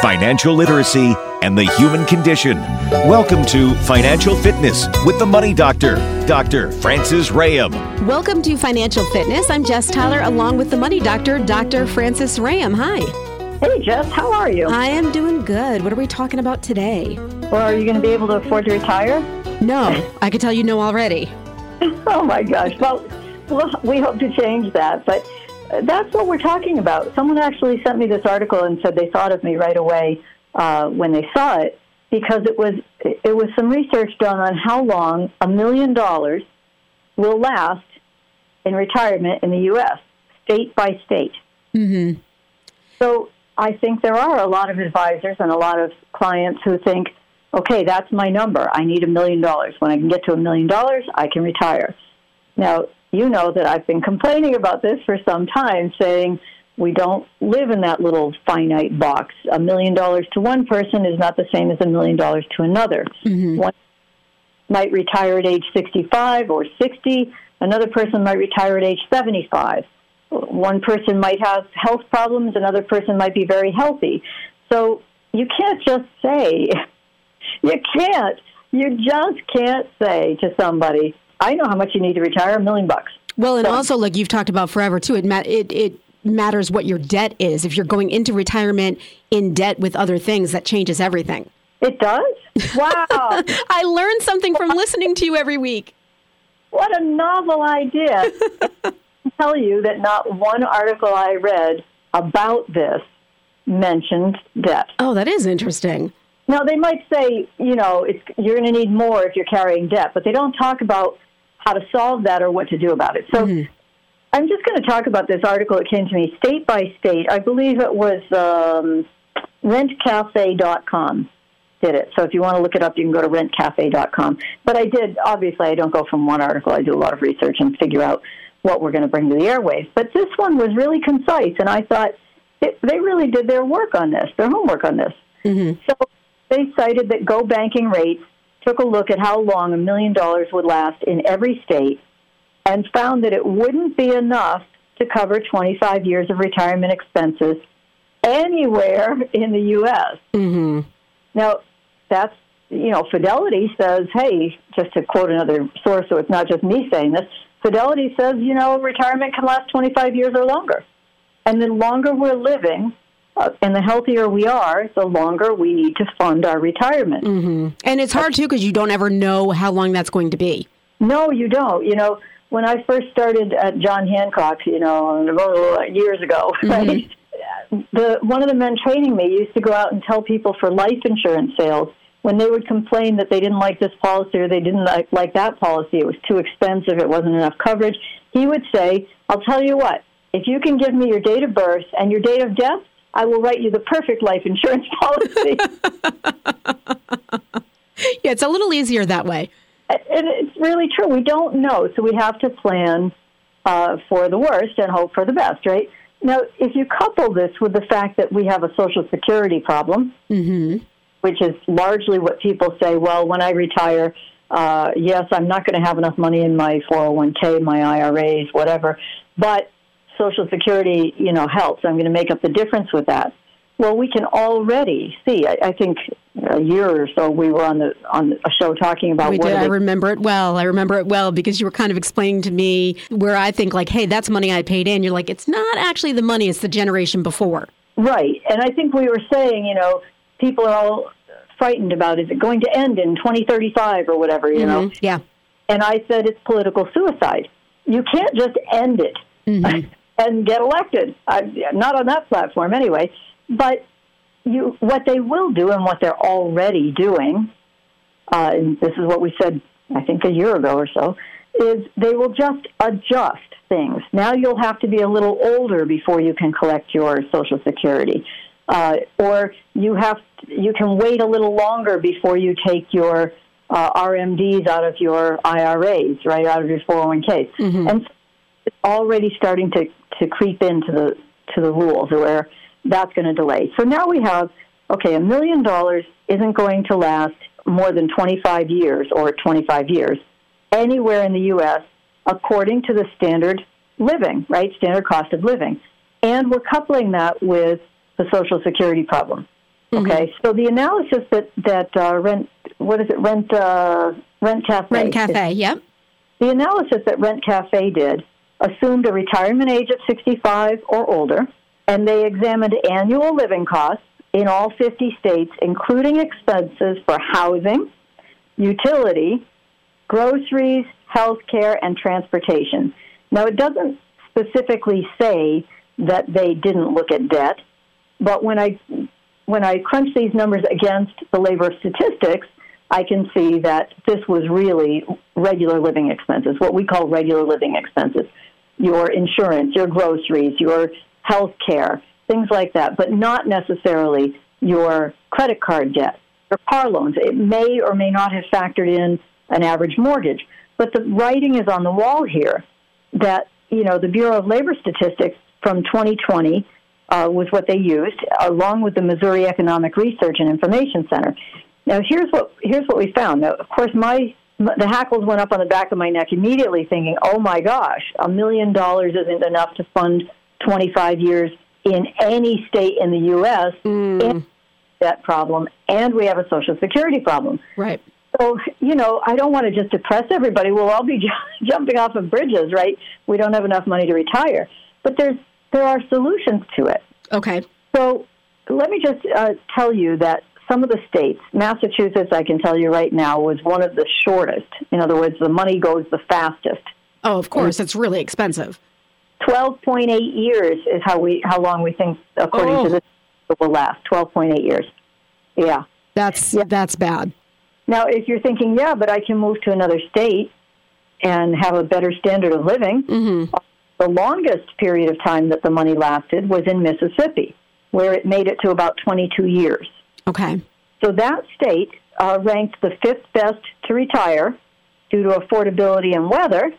financial literacy, and the human condition. Welcome to Financial Fitness with the Money Doctor, Dr. Francis Ram. Welcome to Financial Fitness. I'm Jess Tyler along with the Money Doctor, Dr. Francis Ram. Hi. Hey, Jess, how are you? I am doing good. What are we talking about today? Well, are you going to be able to afford to retire? No, I can tell you no already. oh, my gosh. Well, well, we hope to change that, but that's what we're talking about. Someone actually sent me this article and said they thought of me right away uh, when they saw it because it was it was some research done on how long a million dollars will last in retirement in the U.S. state by state. Mm-hmm. So I think there are a lot of advisors and a lot of clients who think, okay, that's my number. I need a million dollars. When I can get to a million dollars, I can retire. Now, you know that I've been complaining about this for some time, saying we don't live in that little finite box. A million dollars to one person is not the same as a million dollars to another. Mm-hmm. One might retire at age 65 or 60, another person might retire at age 75. One person might have health problems, another person might be very healthy. So you can't just say, you can't, you just can't say to somebody, I know how much you need to retire, a million bucks. Well, and so, also, like you've talked about forever too, it, ma- it, it matters what your debt is. If you're going into retirement in debt with other things, that changes everything. It does? Wow. I learned something from listening to you every week. What a novel idea. I tell you that not one article I read about this mentioned debt. Oh, that is interesting. Now, they might say, you know, it's, you're going to need more if you're carrying debt, but they don't talk about how to solve that or what to do about it. So mm-hmm. I'm just going to talk about this article that came to me state by state. I believe it was um, rentcafe.com did it. So if you want to look it up, you can go to rentcafe.com. But I did, obviously, I don't go from one article. I do a lot of research and figure out what we're going to bring to the airwaves. But this one was really concise, and I thought it, they really did their work on this, their homework on this. Mm-hmm. So they cited that GOBankingRates took a look at how long a million dollars would last in every state and found that it wouldn't be enough to cover 25 years of retirement expenses anywhere in the U.S. Mm-hmm. Now, that's, you know, Fidelity says, hey, just to quote another source, so it's not just me saying this, Fidelity says, you know, retirement can last 25 years or longer. And the longer we're living, uh, and the healthier we are, the longer we need to fund our retirement. Mm-hmm. And it's hard too because you don't ever know how long that's going to be. No, you don't. You know, when I first started at John Hancock, you know, years ago, mm-hmm. right? The one of the men training me used to go out and tell people for life insurance sales when they would complain that they didn't like this policy or they didn't like, like that policy, it was too expensive, it wasn't enough coverage. He would say, "I'll tell you what, if you can give me your date of birth and your date of death, I will write you the perfect life insurance policy." yeah, it's a little easier that way. And it's really true. We don't know, so we have to plan uh, for the worst and hope for the best, right? Now, if you couple this with the fact that we have a Social Security problem, mm-hmm. which is largely what people say, well, when I retire, uh, yes, I'm not going to have enough money in my 401k, my IRAs, whatever, but Social Security, you know, helps. I'm going to make up the difference with that. Well, we can already see. I, I think a year or so we were on the on a show talking about. We did. I remember it well. I remember it well because you were kind of explaining to me where I think like, hey, that's money I paid in. You're like, it's not actually the money; it's the generation before. Right, and I think we were saying, you know, people are all frightened about is it going to end in 2035 or whatever, you mm-hmm. know? Yeah. And I said it's political suicide. You can't just end it mm-hmm. and get elected. I, not on that platform, anyway. But you, what they will do and what they're already doing, uh, and this is what we said, I think, a year ago or so, is they will just adjust things. Now you'll have to be a little older before you can collect your Social Security, uh, or you have you can wait a little longer before you take your uh, RMDs out of your IRAs, right out of your 401ks, mm-hmm. and it's already starting to to creep into the to the rules where that's going to delay. So now we have, okay, a million dollars isn't going to last more than 25 years or 25 years anywhere in the U.S. according to the standard living, right? Standard cost of living. And we're coupling that with the Social Security problem. Okay, so the analysis that that uh, rent what is it rent uh, rent cafe Rent Cafe. Yep. the analysis that Rent Cafe did assumed a retirement age of 65 or older, and they examined annual living costs in all 50 states, including expenses for housing, utility, groceries, health care, and transportation. Now, it doesn't specifically say that they didn't look at debt, but when I when I crunch these numbers against the labor statistics, I can see that this was really regular living expenses, what we call regular living expenses. Your insurance, your groceries, your health care, things like that, but not necessarily your credit card debt or car loans. It may or may not have factored in an average mortgage. But the writing is on the wall here that, you know, the Bureau of Labor Statistics from 2020 uh, was what they used, along with the Missouri Economic Research and Information Center. Now, here's what here's what we found. Now, of course, my the hackles went up on the back of my neck immediately, thinking, "Oh my gosh, a million dollars isn't enough to fund 25 years in any state in the U.S. And that problem, and we have a Social Security problem." Right. So, you know, I don't want to just depress everybody. We'll all be j- jumping off of bridges, right? We don't have enough money to retire. But there's there are solutions to it. Okay. So, let me just uh, tell you that some of the states, Massachusetts, I can tell you right now, was one of the shortest. In other words, the money goes the fastest. Oh, of course, it's really expensive. Twelve point eight years is how we how long we think, according Oh. to this, it will last. Twelve point eight years. Yeah. That's that's bad. Now, if you're thinking, yeah, but I can move to another state and have a better standard of living, mm-hmm. the longest period of time that the money lasted was in Mississippi, where it made it to about 22 years. Okay. So that state uh, ranked the fifth best to retire due to affordability and weather,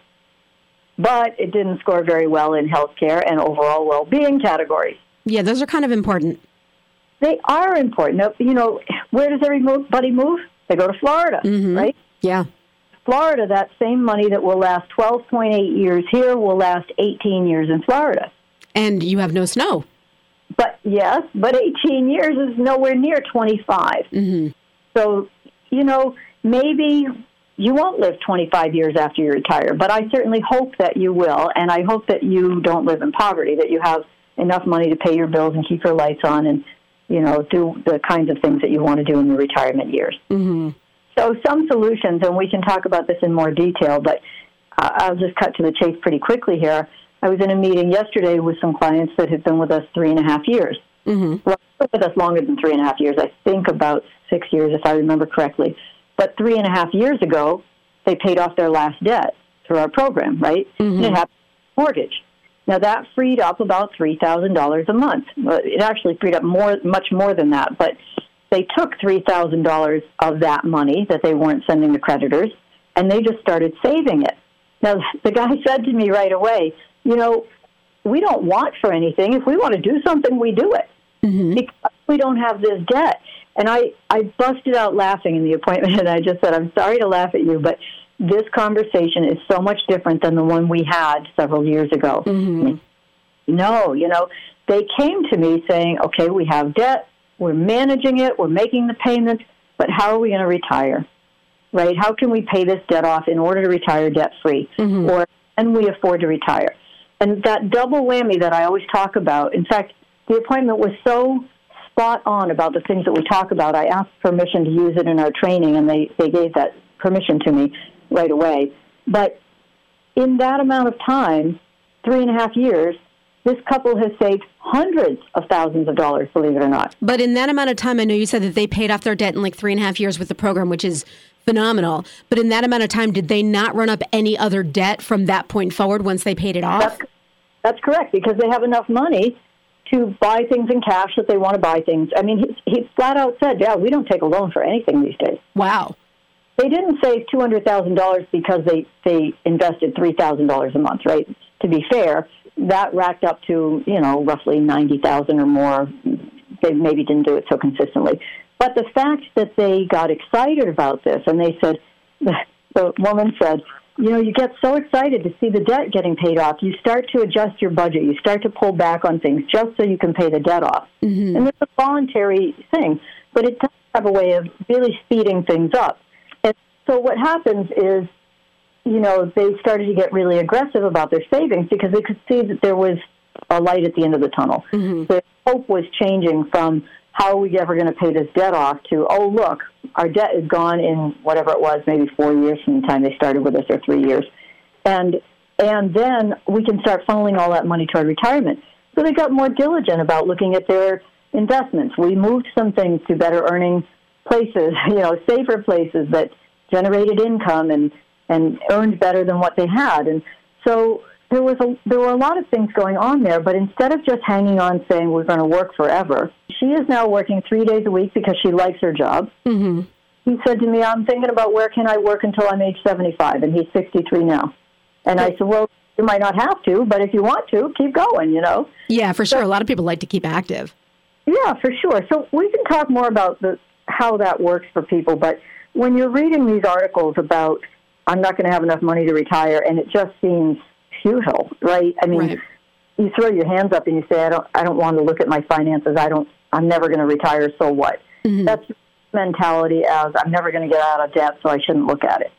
but it didn't score very well in healthcare and overall well-being categories. Yeah, those are kind of important. They are important. You know, where does everybody move? They go to Florida, right? Yeah. Florida, that same money that will last 12.8 years here will last 18 years in Florida. And you have no snow. But yes, but 18 years is nowhere near 25. Mm-hmm. So, you know, maybe you won't live 25 years after you retire, but I certainly hope that you will. And I hope that you don't live in poverty, that you have enough money to pay your bills and keep your lights on and, you know, do the kinds of things that you want to do in your retirement years. So, some solutions, and we can talk about this in more detail, but uh, I'll just cut to the chase pretty quickly here. I was in a meeting yesterday with some clients that had been with us three and a half years. Mm-hmm. Well, with us longer than three and a half years, I think about six years, if I remember correctly. But three and a half years ago, they paid off their last debt through our program, right? And it happened mortgage. Now that freed up about three thousand dollars a month. It actually freed up more, much more than that. But they took three thousand dollars of that money that they weren't sending to creditors, and they just started saving it. Now the guy said to me right away, "You know, we don't want for anything. If we want to do something, we do it mm-hmm. because we don't have this debt." And I, I busted out laughing in the appointment, and I just said, "I'm sorry to laugh at you, but." This conversation is so much different than the one we had several years ago. Mm-hmm. No, you know, they came to me saying, okay, we have debt, we're managing it, we're making the payments, but how are we going to retire? Right? How can we pay this debt off in order to retire debt free? Mm-hmm. Or can we afford to retire? And that double whammy that I always talk about, in fact, the appointment was so spot on about the things that we talk about. I asked permission to use it in our training, and they, they gave that permission to me right away. But in that amount of time, three and a half years, this couple has saved hundreds of thousands of dollars, believe it or not. But in that amount of time, I know you said that they paid off their debt in like three and a half years with the program, which is phenomenal. But in that amount of time, did they not run up any other debt from that point forward once they paid it off? That's, that's correct, because they have enough money to buy things in cash that they want to buy things. I mean, he, he flat out said, yeah, we don't take a loan for anything these days. Wow. They didn't save $200,000 because they, they invested $3,000 a month, right? To be fair, that racked up to, you know, roughly 90000 or more. They maybe didn't do it so consistently. But the fact that they got excited about this and they said, the, woman said, you know, you get so excited to see the debt getting paid off. You start to adjust your budget. You start to pull back on things just so you can pay the debt off. Mm-hmm. And it's a voluntary thing, but it does have a way of really speeding things up. And so what happens is, you know, they started to get really aggressive about their savings because they could see that there was a light at the end of the tunnel. Mm-hmm. The hope was changing from how are we ever going to pay this debt off to, oh, look, our debt is gone in whatever it was, maybe four years from the time they started with us or three years. And, and then we can start funneling all that money toward retirement. So they got more diligent about looking at their investments. We moved some things to better earning places, you know, safer places that generated income and, and earned better than what they had. And so there was a there were a lot of things going on there, but instead of just hanging on saying we're going to work forever, she is now working three days a week because she likes her job. Mm-hmm. He said to me, "I'm thinking about where can I work until I'm age 75," and he's 63 now. And I said, "Well, you might not have to, but if you want to, keep going." You know? Yeah, for sure. a lot of people like to keep active. Yeah, for sure. So we can talk more about the how that works for people, but when you're reading these articles about I'm not going to have enough money to retire, and it just seems futile, right? I mean, right. you throw your hands up and you say, "I don't, I don't want to look at my finances. I don't, I'm never going to retire. So what?" Mm-hmm. That's mentality as I'm never going to get out of debt, so I shouldn't look at it.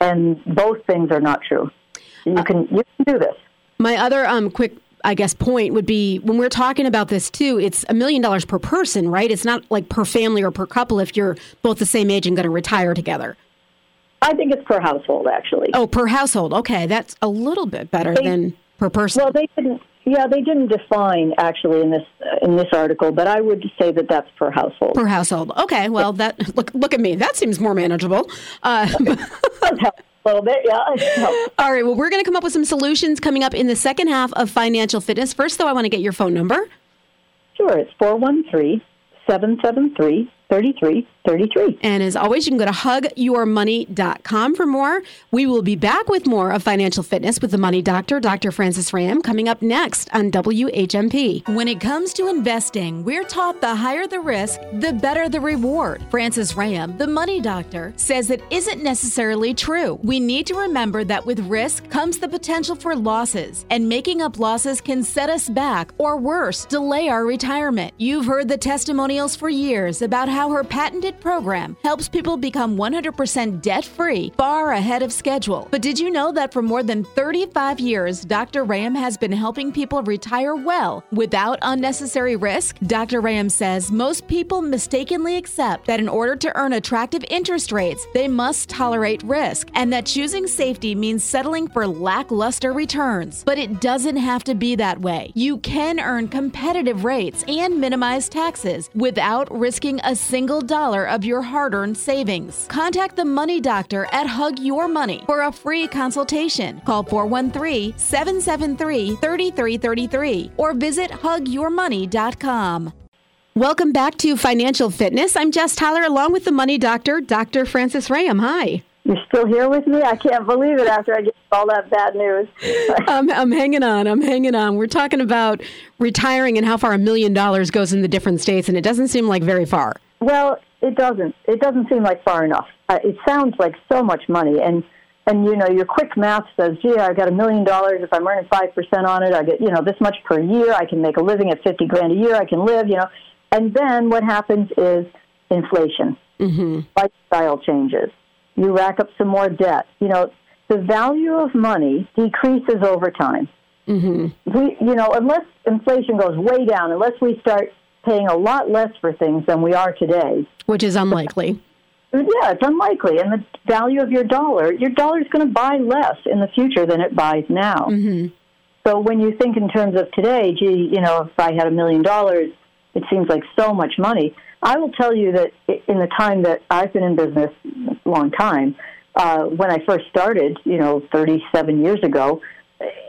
And both things are not true. You uh, can you can do this. My other um, quick I guess point would be when we're talking about this too, it's a million dollars per person, right? It's not like per family or per couple if you're both the same age and going to retire together. I think it's per household, actually. Oh, per household. Okay, that's a little bit better they, than per person. Well, they didn't. Yeah, they didn't define actually in this uh, in this article, but I would say that that's per household. Per household. Okay. Well, that look look at me. That seems more manageable. Uh, a little bit, yeah. All right. Well, we're going to come up with some solutions coming up in the second half of financial fitness. First, though, I want to get your phone number. Sure. It's 413 773 3333. And as always, you can go to hugyourmoney.com for more. We will be back with more of financial fitness with the money doctor, Dr. Francis Ram, coming up next on WHMP. When it comes to investing, we're taught the higher the risk, the better the reward. Francis Ram, the money doctor, says it isn't necessarily true. We need to remember that with risk comes the potential for losses, and making up losses can set us back or worse, delay our retirement. You've heard the testimonials for years about how how her patented program helps people become 100% debt free far ahead of schedule. But did you know that for more than 35 years, Dr. Ram has been helping people retire well without unnecessary risk? Dr. Ram says most people mistakenly accept that in order to earn attractive interest rates, they must tolerate risk, and that choosing safety means settling for lackluster returns. But it doesn't have to be that way. You can earn competitive rates and minimize taxes without risking a single dollar of your hard earned savings. Contact the Money Doctor at Hug Your Money for a free consultation. Call 413 773 3333 or visit hugyourmoney.com. Welcome back to Financial Fitness. I'm Jess Tyler along with the Money Doctor, Dr. Francis Ram. Hi. You're still here with me? I can't believe it after I get all that bad news. I'm, I'm hanging on. I'm hanging on. We're talking about retiring and how far a million dollars goes in the different states, and it doesn't seem like very far. Well, it doesn't. It doesn't seem like far enough. Uh, it sounds like so much money, and and you know your quick math says, gee, I got a million dollars. If I'm earning five percent on it, I get you know this much per year. I can make a living at fifty grand a year. I can live, you know. And then what happens is inflation, mm-hmm. lifestyle changes. You rack up some more debt. You know, the value of money decreases over time. Mm-hmm. We, you know, unless inflation goes way down, unless we start paying a lot less for things than we are today. Which is unlikely. Yeah, it's unlikely. And the value of your dollar, your dollar is going to buy less in the future than it buys now. Mm-hmm. So when you think in terms of today, gee, you know, if I had a million dollars, it seems like so much money. I will tell you that in the time that I've been in business, a long time, uh, when I first started, you know, 37 years ago,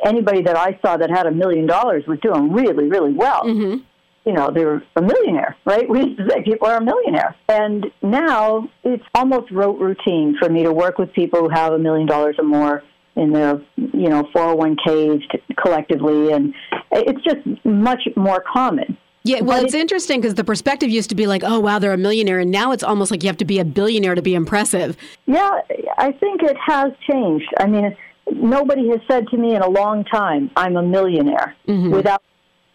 anybody that I saw that had a million dollars was doing really, really well. Mm-hmm you know, they're a millionaire, right? We used to say people are a millionaire. And now it's almost rote routine for me to work with people who have a million dollars or more in their, you know, 401ks collectively. And it's just much more common. Yeah, well, But it's interesting because the perspective used to be like, oh, wow, they're a millionaire. And now it's almost like you have to be a billionaire to be impressive. Yeah, I think it has changed. I mean, nobody has said to me in a long time, I'm a millionaire, mm-hmm. without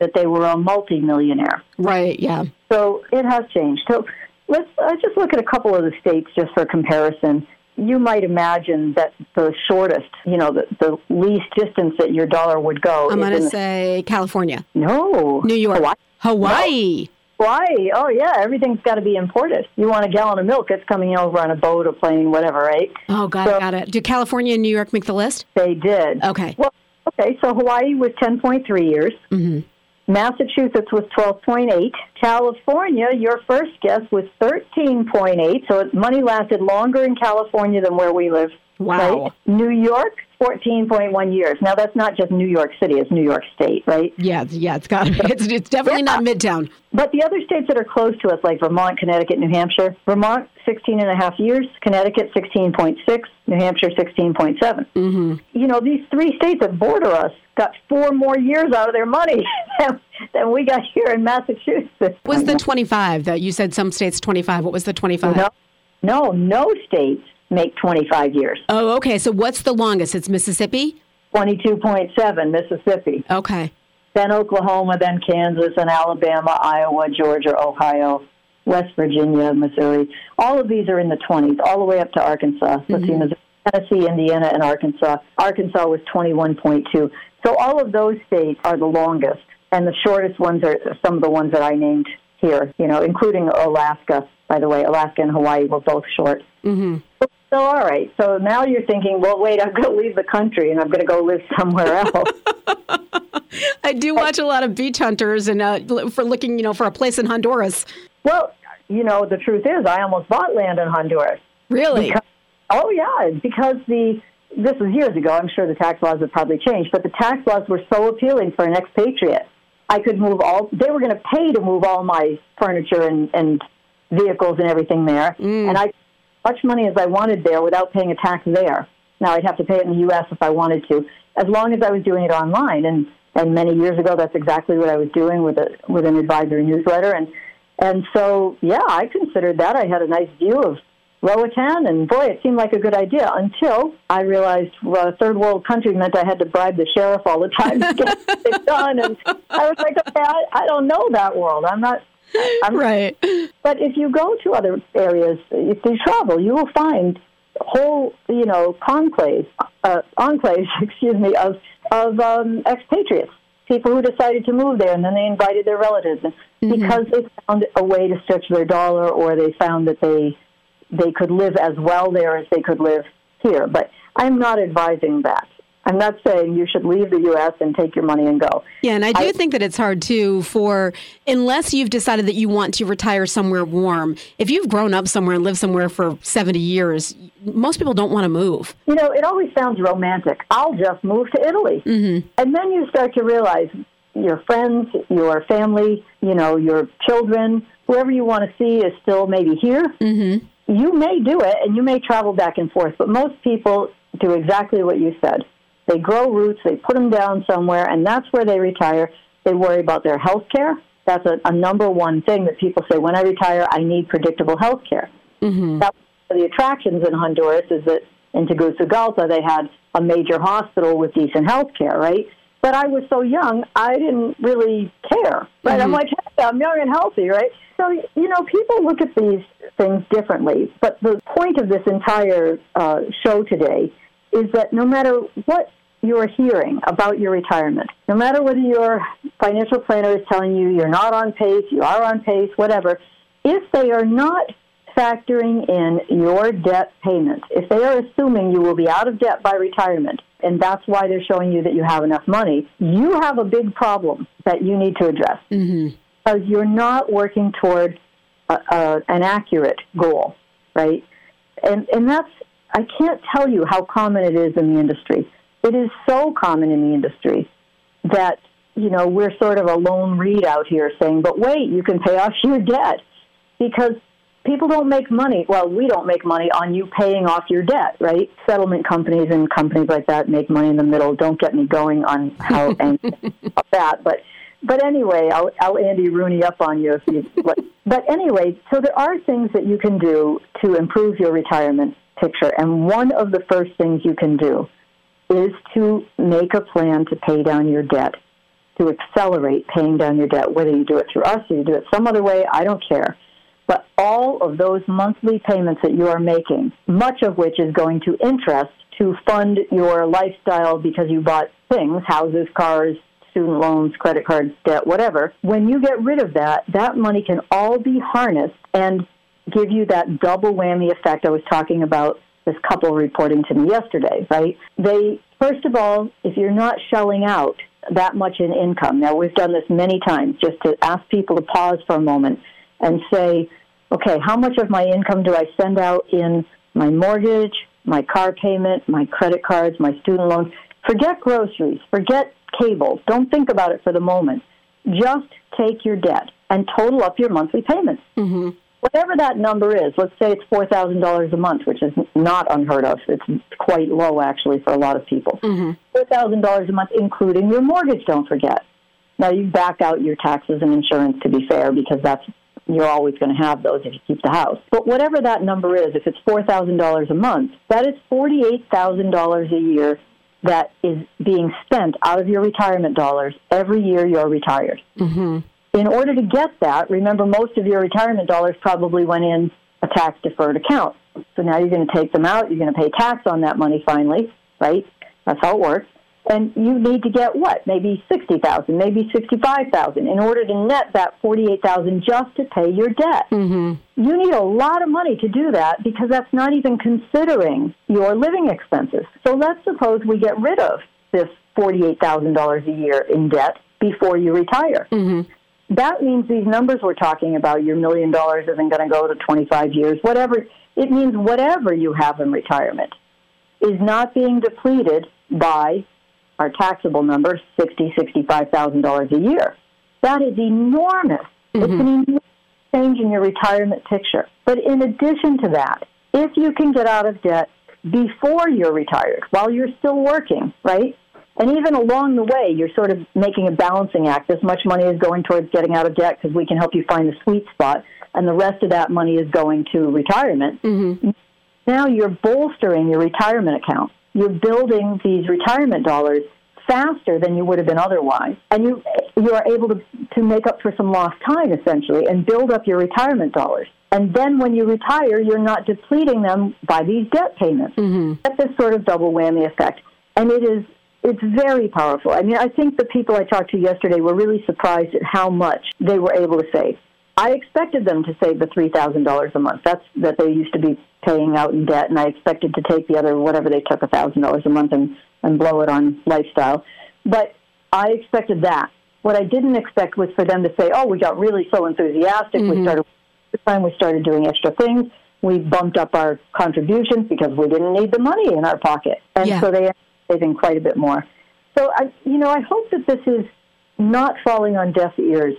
that they were a multimillionaire. Right, yeah. So it has changed. So let's uh, just look at a couple of the states just for comparison. You might imagine that the shortest, you know, the, the least distance that your dollar would go I'm going to say California, no New York, Hawaii. Hawaii. Hawaii. Oh yeah, everything's got to be imported. You want a gallon of milk, it's coming over on a boat, a plane, whatever, right? Oh, got So- it, got it. Do California and New York make the list? They did. Okay. Well, okay, so Hawaii was 10.3 years. Mm-hmm. Massachusetts was 12.8. California, your first guess was 13.8. So it- money lasted longer in California than where we live. Wow. Right? New York, 14.1 years. Now that's not just New York City; it's New York State, right? Yeah, it's- yeah, it's got. It's, it's definitely not Midtown. But the other states that are close to us, like Vermont, Connecticut, New Hampshire, Vermont, 16 and a half years, Connecticut, 16.6, New Hampshire, 16.7. Mm-hmm. You know, these three states that border us got four more years out of their money than, than we got here in Massachusetts. Was the 25 that you said some states 25? What was the 25? no, no, no states make 25 years. Oh, okay. So what's the longest? It's Mississippi? 22.7, Mississippi. Okay. then Oklahoma, then Kansas, and Alabama, Iowa, Georgia, Ohio, West Virginia, Missouri. All of these are in the 20s, all the way up to Arkansas. Let's see, Missouri, Tennessee, Indiana, and Arkansas. Arkansas was 21.2. So all of those states are the longest, and the shortest ones are some of the ones that I named here, you know, including Alaska. By the way, Alaska and Hawaii were both short. Mm-hmm. So, all right. So now you're thinking, well, wait, I'm going to leave the country and I'm going to go live somewhere else. I do watch a lot of beach hunters and uh, for looking, you know, for a place in Honduras. Well, you know, the truth is, I almost bought land in Honduras. Really? Because, oh yeah, because the this was years ago. I'm sure the tax laws have probably changed, but the tax laws were so appealing for an expatriate. I could move all. They were going to pay to move all my furniture and, and vehicles and everything there, and I much money as I wanted there without paying a tax there. Now I'd have to pay it in the U.S. if I wanted to, as long as I was doing it online. And and many years ago, that's exactly what I was doing with a with an advisory newsletter. And and so yeah, I considered that. I had a nice view of Roatan, and boy, it seemed like a good idea until I realized well, a third world country meant I had to bribe the sheriff all the time to get it done. And I was like, okay, I, I don't know that world. I'm not. I'm Right. but if you go to other areas, if you travel, you will find whole, you know, conclaves, uh, enclaves, excuse me, of of um, expatriates, people who decided to move there, and then they invited their relatives, and because they found a way to stretch their dollar, or they found that they they could live as well there as they could live here. But I'm not advising that. I'm not saying you should leave the U.S. and take your money and go. Yeah, and I do think that it's hard too for unless you've decided that you want to retire somewhere warm. If you've grown up somewhere and lived somewhere for 70 years, most people don't want to move. you know, it always sounds romantic. I'll just move to Italy. Mm-hmm. And then you start to realize your friends, your family, you know, your children, whoever you want to see is still maybe here. Mm-hmm. You may do it and you may travel back and forth, but most people do exactly what you said. They grow roots, they put them down somewhere, and that's where they retire. They worry about their health care. That's a, a number one thing that people say when I retire, I need predictable health care. Mm-hmm. That the attractions in Honduras is that in Tegucigalpa they had a major hospital with decent health care, right? But I was so young, I didn't really care, right? I'm like, hey, I'm young and healthy, right? So, you know, people look at these things differently. But the point of this entire uh, show today is that no matter what you're hearing about your retirement, no matter whether your financial planner is telling you you're not on pace, you are on pace, whatever, if they are not factoring in your debt payment, if they are assuming you will be out of debt by retirement, and that's why they're showing you that you have enough money, you have a big problem that you need to address. Mm-hmm. Because you're not working toward a, a, an accurate goal, right? And, and that's, I can't tell you how common it is in the industry. It is so common in the industry that, you know, we're sort of a lone read out here saying, but wait, you can pay off your debt because people don't make money. Well, we don't make money on you paying off your debt, right? Settlement companies and companies like that make money in the middle. Don't get me going on how about that, but but anyway, I'll, I'll Andy Rooney up on you if you. but anyway, so there are things that you can do to improve your retirement picture, and one of the first things you can do is to make a plan to pay down your debt, to accelerate paying down your debt. Whether you do it through us or you do it some other way, I don't care. But all of those monthly payments that you are making, much of which is going to interest to fund your lifestyle because you bought things, houses, cars, student loans, credit cards, debt, whatever. When you get rid of that, that money can all be harnessed and give you that double whammy effect I was talking about this couple reporting to me yesterday, right? They, first of all, if you're not shelling out that much in income, now we've done this many times just to ask people to pause for a moment and say, okay, how much of my income do I send out in my mortgage, my car payment, my credit cards, my student loans? Forget groceries, forget cable. Don't think about it for the moment. Just take your debt and total up your monthly payments. Mm-hmm. Whatever that number is, let's say it's $4,000 a month, which is not unheard of. It's quite low, actually, for a lot of people. Mm-hmm. $4,000 a month, including your mortgage, don't forget. Now, you back out your taxes and insurance, to be fair, because that's you're always going to have those if you keep the house. But whatever that number is, if it's $4,000 a month, that is $48,000 a year that is being spent out of your retirement dollars every year you're retired. Mm-hmm. In order to get that, remember most of your retirement dollars probably went in a tax deferred account. So now you're going to take them out, you're going to pay tax on that money finally, right? That's how it works and you need to get what? Maybe 60,000, maybe 65,000 in order to net that 48,000 just to pay your debt. Mm-hmm. You need a lot of money to do that because that's not even considering your living expenses. So let's suppose we get rid of this $48,000 a year in debt before you retire. Mm-hmm. That means these numbers we're talking about, your million dollars isn't going to go to 25 years, whatever. It means whatever you have in retirement is not being depleted by our taxable number, sixty, sixty-five thousand dollars a year. That is enormous. Mm-hmm. It's an enormous change in your retirement picture. But in addition to that, if you can get out of debt before you're retired, while you're still working, right? And even along the way, you're sort of making a balancing act. This much money is going towards getting out of debt because we can help you find the sweet spot, and the rest of that money is going to retirement. Mm-hmm. Now you're bolstering your retirement account you're building these retirement dollars faster than you would have been otherwise. And you, you are able to, to make up for some lost time, essentially, and build up your retirement dollars. And then when you retire, you're not depleting them by these debt payments. Mm-hmm. That's this sort of double whammy effect. And it is it's very powerful. I mean, I think the people I talked to yesterday were really surprised at how much they were able to save. I expected them to save the three thousand dollars a month. That's that they used to be paying out in debt, and I expected to take the other whatever they took a thousand dollars a month and and blow it on lifestyle. But I expected that. What I didn't expect was for them to say, "Oh, we got really so enthusiastic. Mm-hmm. We started the time we started doing extra things. We bumped up our contributions because we didn't need the money in our pocket, and yeah. so they saving quite a bit more." So I, you know, I hope that this is not falling on deaf ears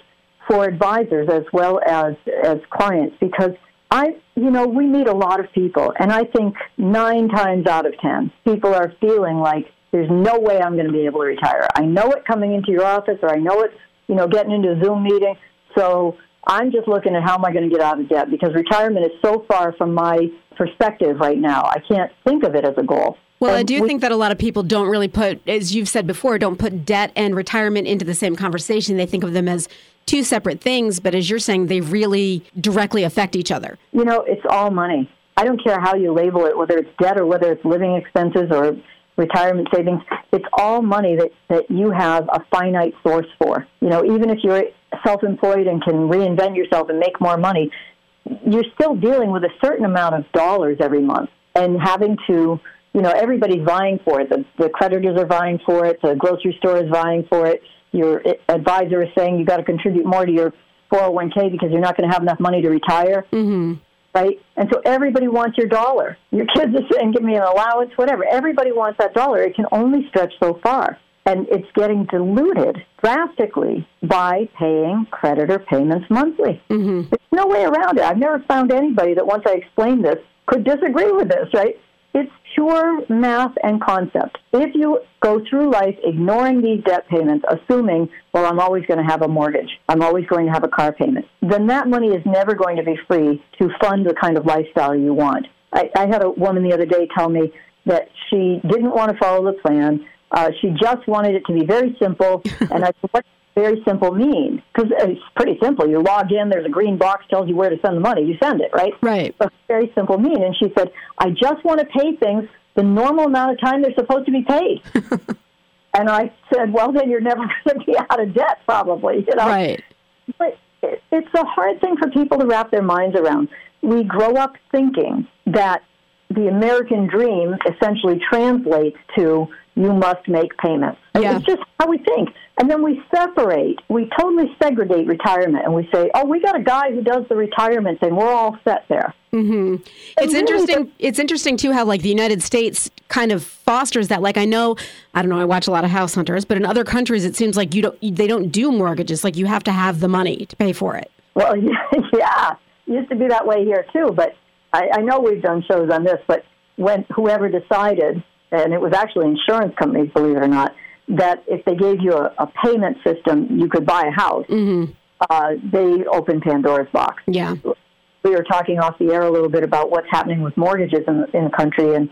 for advisors as well as as clients because I, you know, we meet a lot of people, and I think nine times out of ten, people are feeling like there's no way I'm going to be able to retire. I know it coming into your office, or I know it, you know, getting into a Zoom meeting. So I'm just looking at how am I going to get out of debt because retirement is so far from my perspective right now. I can't think of it as a goal. Well, and I do we, think that a lot of people don't really put, as you've said before, don't put debt and retirement into the same conversation. They think of them as two separate things, but as you're saying, they really directly affect each other. You know, it's all money. I don't care how you label it, whether it's debt or whether it's living expenses or retirement savings. It's all money that, that you have a finite source for. You know, even if you're self employed and can reinvent yourself and make more money, you're still dealing with a certain amount of dollars every month and having to you know everybody's vying for it the, the creditors are vying for it the grocery store is vying for it your advisor is saying you've got to contribute more to your 401k because you're not going to have enough money to retire. Mm-hmm. Right? And so everybody wants your dollar. Your kids are saying, give me an allowance, whatever. Everybody wants that dollar. It can only stretch so far. And it's getting diluted drastically by paying creditor payments monthly. Mm-hmm. There's no way around it. I've never found anybody that once I explained this could disagree with this, right? It's pure math and concept. If you go through life ignoring these debt payments, assuming, well, I'm always going to have a mortgage, I'm always going to have a car payment, then that money is never going to be free to fund the kind of lifestyle you want. I, I had a woman the other day tell me that she didn't want to follow the plan. Uh, she just wanted it to be very simple. and I said, what very simple mean? Because it's pretty simple. You log in, there's a green box tells you where to send the money. You send it, right? Right. So very simple mean. And she said, I just want to pay things the normal amount of time they're supposed to be paid. and I said, well, then you're never going to be out of debt, probably. You know? Right. But it, it's a hard thing for people to wrap their minds around. We grow up thinking that the American dream essentially translates to you must make payments. Yeah. It's just how we think. And then we separate, we totally segregate retirement and we say, oh, we got a guy who does the retirement thing. We're all set there. Mm-hmm. It's really interesting. It's interesting too how like the United States kind of fosters that. Like I know, I don't know. I watch a lot of House Hunters, but in other countries, it seems like you don't. They don't do mortgages. Like you have to have the money to pay for it. Well, yeah, used to be that way here too. But I, I know we've done shows on this. But when whoever decided, and it was actually insurance companies, believe it or not, that if they gave you a, a payment system, you could buy a house. Mm-hmm. Uh, they opened Pandora's box. Yeah. We were talking off the air a little bit about what's happening with mortgages in, in the country, and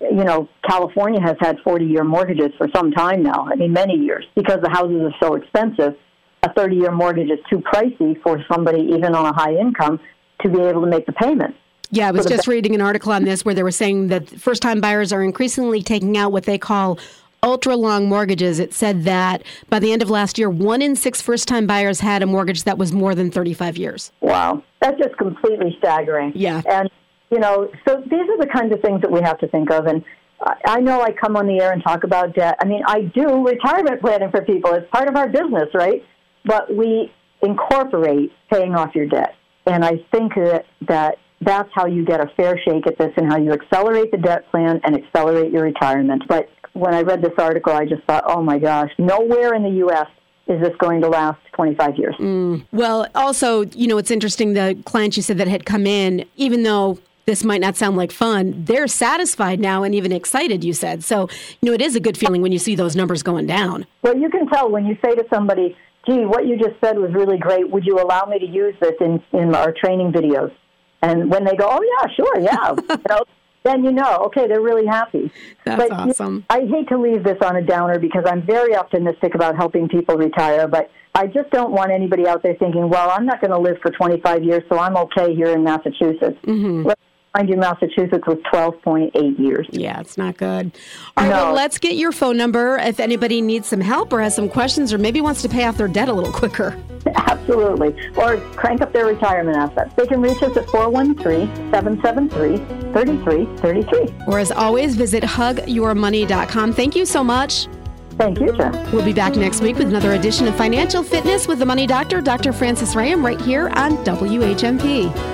you know, California has had 40-year mortgages for some time now. I mean, many years because the houses are so expensive. A 30-year mortgage is too pricey for somebody even on a high income to be able to make the payment. Yeah, I was just reading an article on this where they were saying that first time buyers are increasingly taking out what they call ultra long mortgages. It said that by the end of last year, one in six first time buyers had a mortgage that was more than 35 years. Wow, that's just completely staggering. Yeah. And, you know, so these are the kinds of things that we have to think of. And I I know I come on the air and talk about debt. I mean, I do retirement planning for people. It's part of our business, right? But we incorporate paying off your debt. And I think that, that that's how you get a fair shake at this and how you accelerate the debt plan and accelerate your retirement. But when I read this article, I just thought, oh my gosh, nowhere in the U.S. is this going to last 25 years. Mm. Well, also, you know, it's interesting the clients you said that had come in, even though this might not sound like fun, they're satisfied now and even excited, you said. So, you know, it is a good feeling when you see those numbers going down. Well, you can tell when you say to somebody, gee, what you just said was really great. Would you allow me to use this in, in our training videos? And when they go, oh, yeah, sure, yeah, you know, then you know, okay, they're really happy. That's but, you know, awesome. I hate to leave this on a downer because I'm very optimistic about helping people retire, but I just don't want anybody out there thinking, well, I'm not going to live for 25 years, so I'm okay here in Massachusetts. Mm-hmm. Let's find you Massachusetts was 12.8 years. Yeah, it's not good. All right, No. well, let's get your phone number if anybody needs some help or has some questions or maybe wants to pay off their debt a little quicker. Absolutely. Or crank up their retirement assets. They can reach us at 413 773 3333. Or as always, visit hugyourmoney.com. Thank you so much. Thank you, Jen. We'll be back next week with another edition of Financial Fitness with the Money Doctor, Dr. Francis Ram, right here on WHMP.